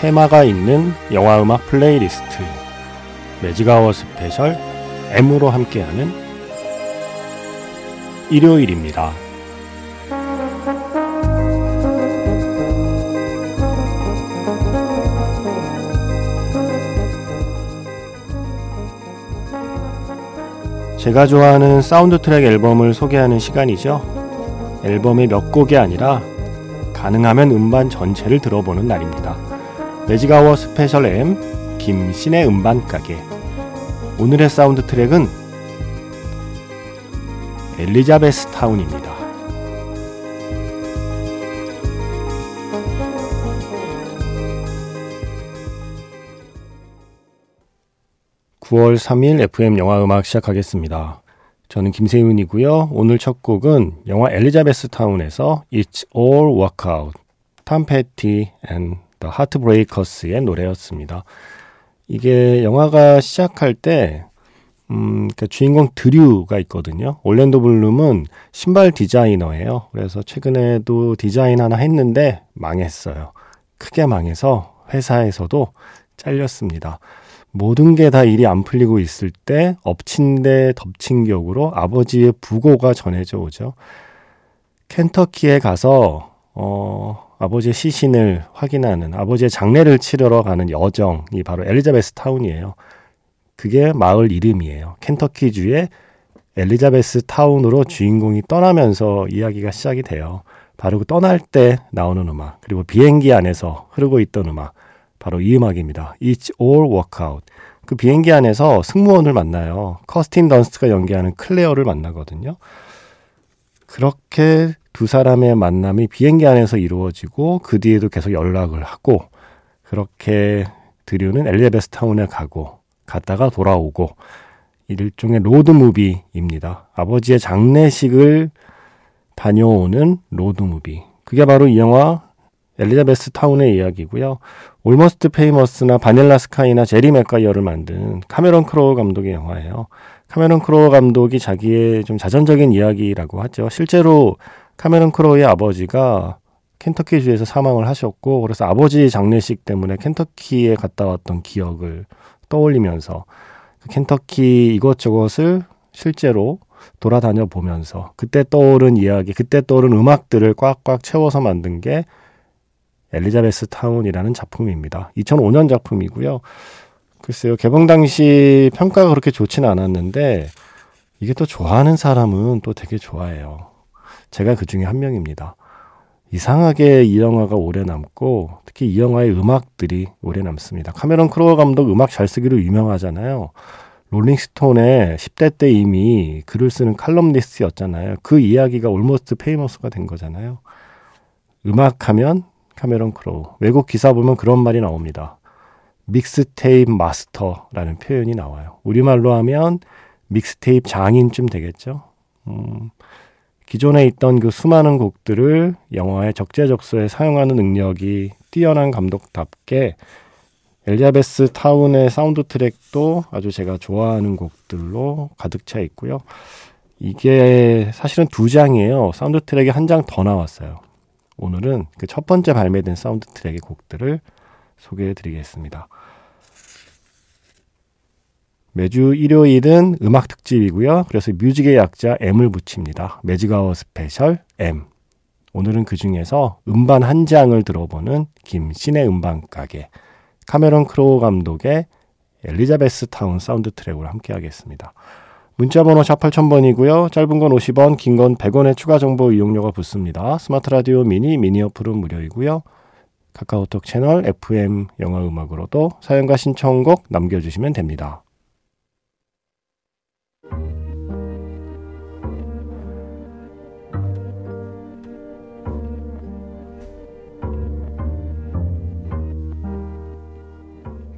테마가 있는 영화음악 플레이리스트 매직아워 스페셜 M으로 함께하는 일요일입니다. 제가 좋아하는 사운드 트랙 앨범을 소개하는 시간이죠. 앨범의 몇 곡이 아니라 가능하면 음반 전체를 들어보는 날입니다. 매직아워 스페셜 M 김세윤의 음반 가게 오늘의 사운드 트랙은 엘리자베스 타운입니다. 9월 3일 FM 영화 음악 시작하겠습니다. 저는 김세윤이고요. 오늘 첫 곡은 영화 엘리자베스 타운에서 It'll All Work Out, Tom Petty and Heartbreakers의 노래였습니다. 이게 영화가 시작할 때 음, 그 주인공 드류가 있거든요. 올랜도 블룸은 신발 디자이너예요. 그래서 최근에도 디자인 하나 했는데 망했어요. 크게 망해서 회사에서도 잘렸습니다. 모든 게 다 일이 안 풀리고 있을 때 엎친 데 덮친 격으로 아버지의 부고가 전해져 오죠. 켄터키에 가서 어 아버지의 시신을 확인하는 아버지의 장례를 치르러 가는 여정이 바로 엘리자베스 타운이에요. 그게 마을 이름이에요. 켄터키주의 엘리자베스 타운으로 주인공이 떠나면서 이야기가 시작이 돼요. 바로 그 떠날 때 나오는 음악, 그리고 비행기 안에서 흐르고 있던 음악, 바로 이 음악입니다. It'll all work out. 그 비행기 안에서 승무원을 만나요. 커스틴 던스트가 연기하는 클레어를 만나거든요. 그렇게 두 사람의 만남이 비행기 안에서 이루어지고 그 뒤에도 계속 연락을 하고 그렇게 드류는 엘리자베스 타운에 가고 갔다가 돌아오고 일종의 로드무비입니다. 아버지의 장례식을 다녀오는 로드무비. 그게 바로 이 영화 엘리자베스 타운의 이야기고요. 올머스트 페이머스나 바닐라 스카이나 제리 맥가이어를 만든 카메론 크로우 감독의 영화예요. 카메론 크로우 감독이 자기의 좀 자전적인 이야기라고 하죠. 실제로 카메론 크로우의 아버지가 켄터키주에서 사망을 하셨고 그래서 아버지 장례식 때문에 켄터키에 갔다 왔던 기억을 떠올리면서 켄터키 이것저것을 실제로 돌아다녀 보면서 그때 떠오른 이야기, 그때 떠오른 음악들을 꽉꽉 채워서 만든 게 엘리자베스 타운이라는 작품입니다. 2005년 작품이고요. 글쎄요, 개봉 당시 평가가 그렇게 좋지는 않았는데 이게 또 좋아하는 사람은 또 되게 좋아해요. 제가 그 중에 한 명입니다. 이상하게 이 영화가 오래 남고 특히 이 영화의 음악들이 오래 남습니다. 카메론 크로우 감독 음악 잘 쓰기로 유명하잖아요. 롤링스톤의 10대 때 이미 글을 쓰는 칼럼니스트였잖아요. 그 이야기가 올모스트 페이머스가 된 거잖아요. 음악하면 카메론 크로우. 외국 기사 보면 그런 말이 나옵니다. mixtape master라는 표현이 나와요. 우리말로 하면 믹스테이프 장인쯤 되겠죠. 음, 기존에 있던 그 수많은 곡들을 영화의 적재적소에 사용하는 능력이 뛰어난 감독답게 엘리자베스 타운의 사운드 트랙도 아주 제가 좋아하는 곡들로 가득 차 있고요. 이게 사실은 두 장이에요. 사운드 트랙이 한 장 더 나왔어요. 오늘은 그 첫 번째 발매된 사운드 트랙의 곡들을 소개해 드리겠습니다. 매주 일요일은 음악 특집이고요. 그래서 뮤직의 약자 M을 붙입니다. 매직아워 스페셜 M. 오늘은 그 중에서 음반 한 장을 들어보는 김세윤의 음반 가게 카메론 크로우 감독의 엘리자베스 타운 사운드 트랙으로 함께 하겠습니다. 문자 번호 샵 8000번이고요. 짧은 건 50원, 긴 건 100원의 추가 정보 이용료가 붙습니다. 스마트 라디오 미니, 미니 어플은 무료이고요. 카카오톡 채널 FM 영화 음악으로도 사연과 신청곡 남겨주시면 됩니다.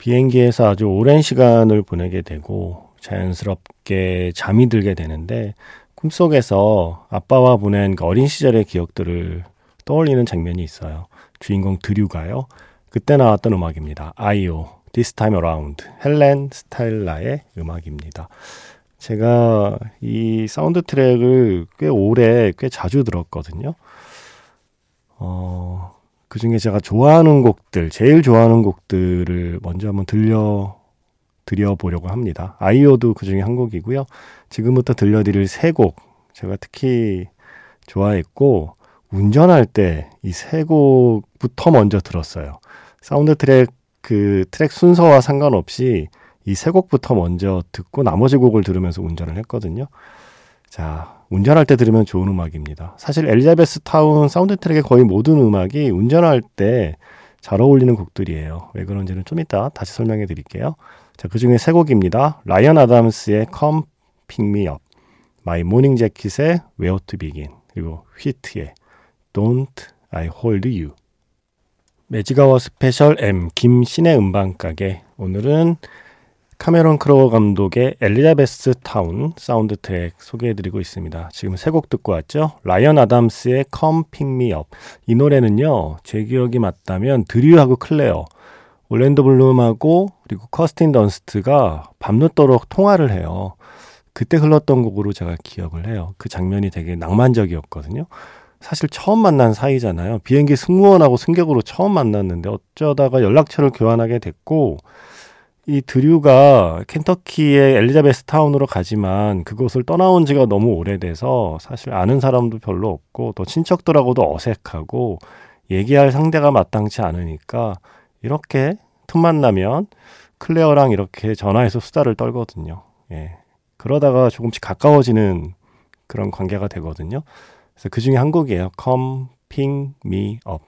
비행기에서 아주 오랜 시간을 보내게 되고 자연스럽게 잠이 들게 되는데 꿈속에서 아빠와 보낸 그 어린 시절의 기억들을 떠올리는 장면이 있어요. 주인공 드류가요. 그때 나왔던 음악입니다. 아이오, This Time Around, 헬렌 스타일라의 음악입니다. 제가 이 사운드 트랙을 꽤 오래, 꽤 자주 들었거든요. 어, 그 중에 제가 좋아하는 곡들, 제일 좋아하는 곡들을 먼저 한번 들려 드려보려고 합니다. Io도 그 중에 한 곡이고요. 지금부터 들려드릴 세 곡, 제가 특히 좋아했고, 운전할 때 이 세 곡부터 먼저 들었어요. 사운드 트랙, 그 트랙 순서와 상관없이 이 세 곡부터 먼저 듣고 나머지 곡을 들으면서 운전을 했거든요. 자, 운전할 때 들으면 좋은 음악입니다. 사실 엘리자베스 타운 사운드 트랙의 거의 모든 음악이 운전할 때 잘 어울리는 곡들이에요. 왜 그런지는 좀 이따 다시 설명해 드릴게요. 자, 그 중에 세 곡입니다. 라이언 아담스의 Come Pick Me Up, 마이 모닝 재킷의 Where to Begin, 그리고 휘트의 Don't I Hold You. 매직아워 스페셜 M 김세윤의 음반가게 오늘은 카메론 크로우 감독의 엘리자베스 타운 사운드 트랙 소개해드리고 있습니다. 지금 세 곡 듣고 왔죠? 라이언 아담스의 Come Pick Me Up. 이 노래는요, 제 기억이 맞다면 드류하고 클레어, 올랜도 블룸하고 그리고 커스틴 던스트가 밤늦도록 통화를 해요. 그때 흘렀던 곡으로 제가 기억을 해요. 그 장면이 되게 낭만적이었거든요. 사실 처음 만난 사이잖아요. 비행기 승무원하고 승객으로 처음 만났는데 어쩌다가 연락처를 교환하게 됐고, 이 드류가 켄터키의 엘리자베스 타운으로 가지만 그곳을 떠나온 지가 너무 오래돼서 사실 아는 사람도 별로 없고 또 친척들하고도 어색하고 얘기할 상대가 마땅치 않으니까 이렇게 틈만 나면 클레어랑 이렇게 전화해서 수다를 떨거든요. 예. 그러다가 조금씩 가까워지는 그런 관계가 되거든요. 그래서 그 중에 한 곡이에요. Come Pick Me Up.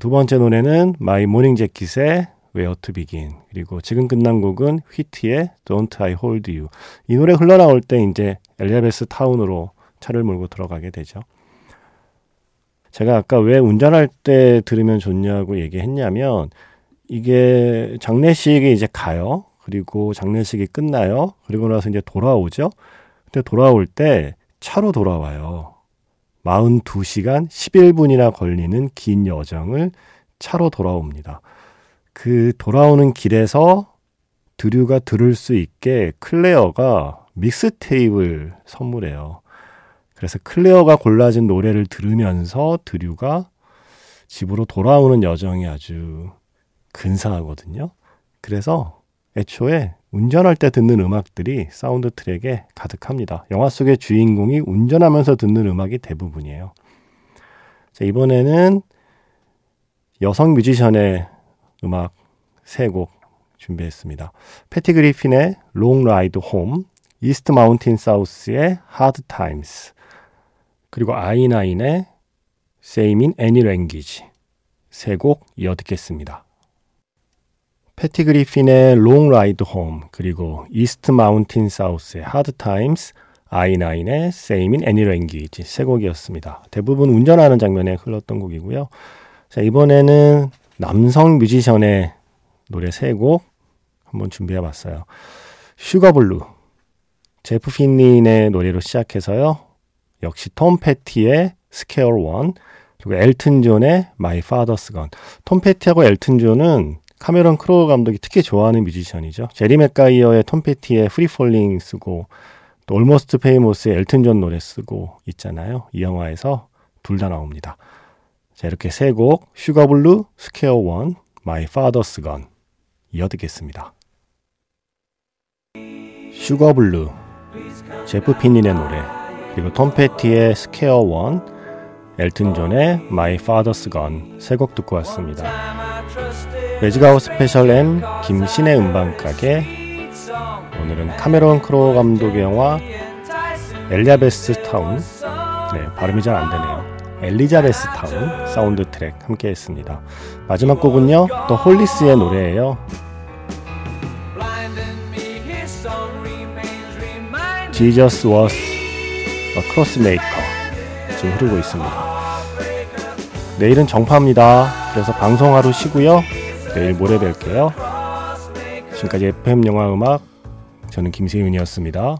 두 번째 노래는 My Morning Jacket의 Where to Begin. 그리고 지금 끝난 곡은 휘트의 Don't I Hold You. 이 노래 흘러나올 때 이제 엘리자베스 타운으로 차를 몰고 들어가게 되죠. 제가 아까 왜 운전할 때 들으면 좋냐고 얘기했냐면 이게 장례식이 이제 가요. 그리고 장례식이 끝나요. 그리고 나서 이제 돌아오죠. 근데 돌아올 때 차로 돌아와요. 42시간 11분이나 걸리는 긴 여정을 차로 돌아옵니다. 그 돌아오는 길에서 드류가 들을 수 있게 클레어가 믹스테이프를 선물해요. 그래서 클레어가 골라준 노래를 들으면서 드류가 집으로 돌아오는 여정이 아주 근사하거든요. 그래서 애초에 운전할 때 듣는 음악들이 사운드 트랙에 가득합니다. 영화 속의 주인공이 운전하면서 듣는 음악이 대부분이에요. 자, 이번에는 여성 뮤지션의 음악 세 곡 준비했습니다. 패티 그리핀의 Long Ride Home, 이스트 마운틴 사우스의 Hard Times, 그리고 아이나인의 Same in Any Language 세곡 이어 듣겠습니다. 패티 그리핀의 Long Ride Home 그리고 이스트 마운틴 사우스의 Hard Times 아이나인의 Same in Any Language 세 곡이었습니다. 대부분 운전하는 장면에 흘렀던 곡이고요. 자, 이번에는 남성 뮤지션의 노래 세 곡 한번 준비해 봤어요. Sugar Blue, 제프 핀린의 노래로 시작해서요. 역시 톰 패티의 Square One, 그리고 엘튼 존의 My Father's Gun. 톰 패티하고 엘튼 존은 카메론 크로우 감독이 특히 좋아하는 뮤지션이죠. 제리 맥가이어의 톰 패티의 Free Fallin' 쓰고 또 Almost Famous의 엘튼 존 노래 쓰고 있잖아요. 이 영화에서 둘 다 나옵니다. 자, 이렇게 세 곡, Sugar Blue, Square One, My Father's Gun 이어 듣겠습니다. Sugar Blue, 제프 핀린의 노래, 그리고 톰 패티의 Square One, 엘튼 존의 My Father's Gun 세 곡 듣고 왔습니다. Magic Hour Special M 김신의 음반가게 오늘은 카메론 크로 감독의 영화 엘리자베스 타운 네 발음이 잘 안 되네요 엘리자베스 타운 사운드 트랙 함께 했습니다. 마지막 곡은요 또 홀리스의 노래예요. Jesus was a cross maker. 지금 흐르고 있습니다. 내일은 정파입니다. 그래서 방송 하루 쉬고요. 내일 모레 뵐게요. 지금까지 FM 영화 음악 저는 김세윤이었습니다.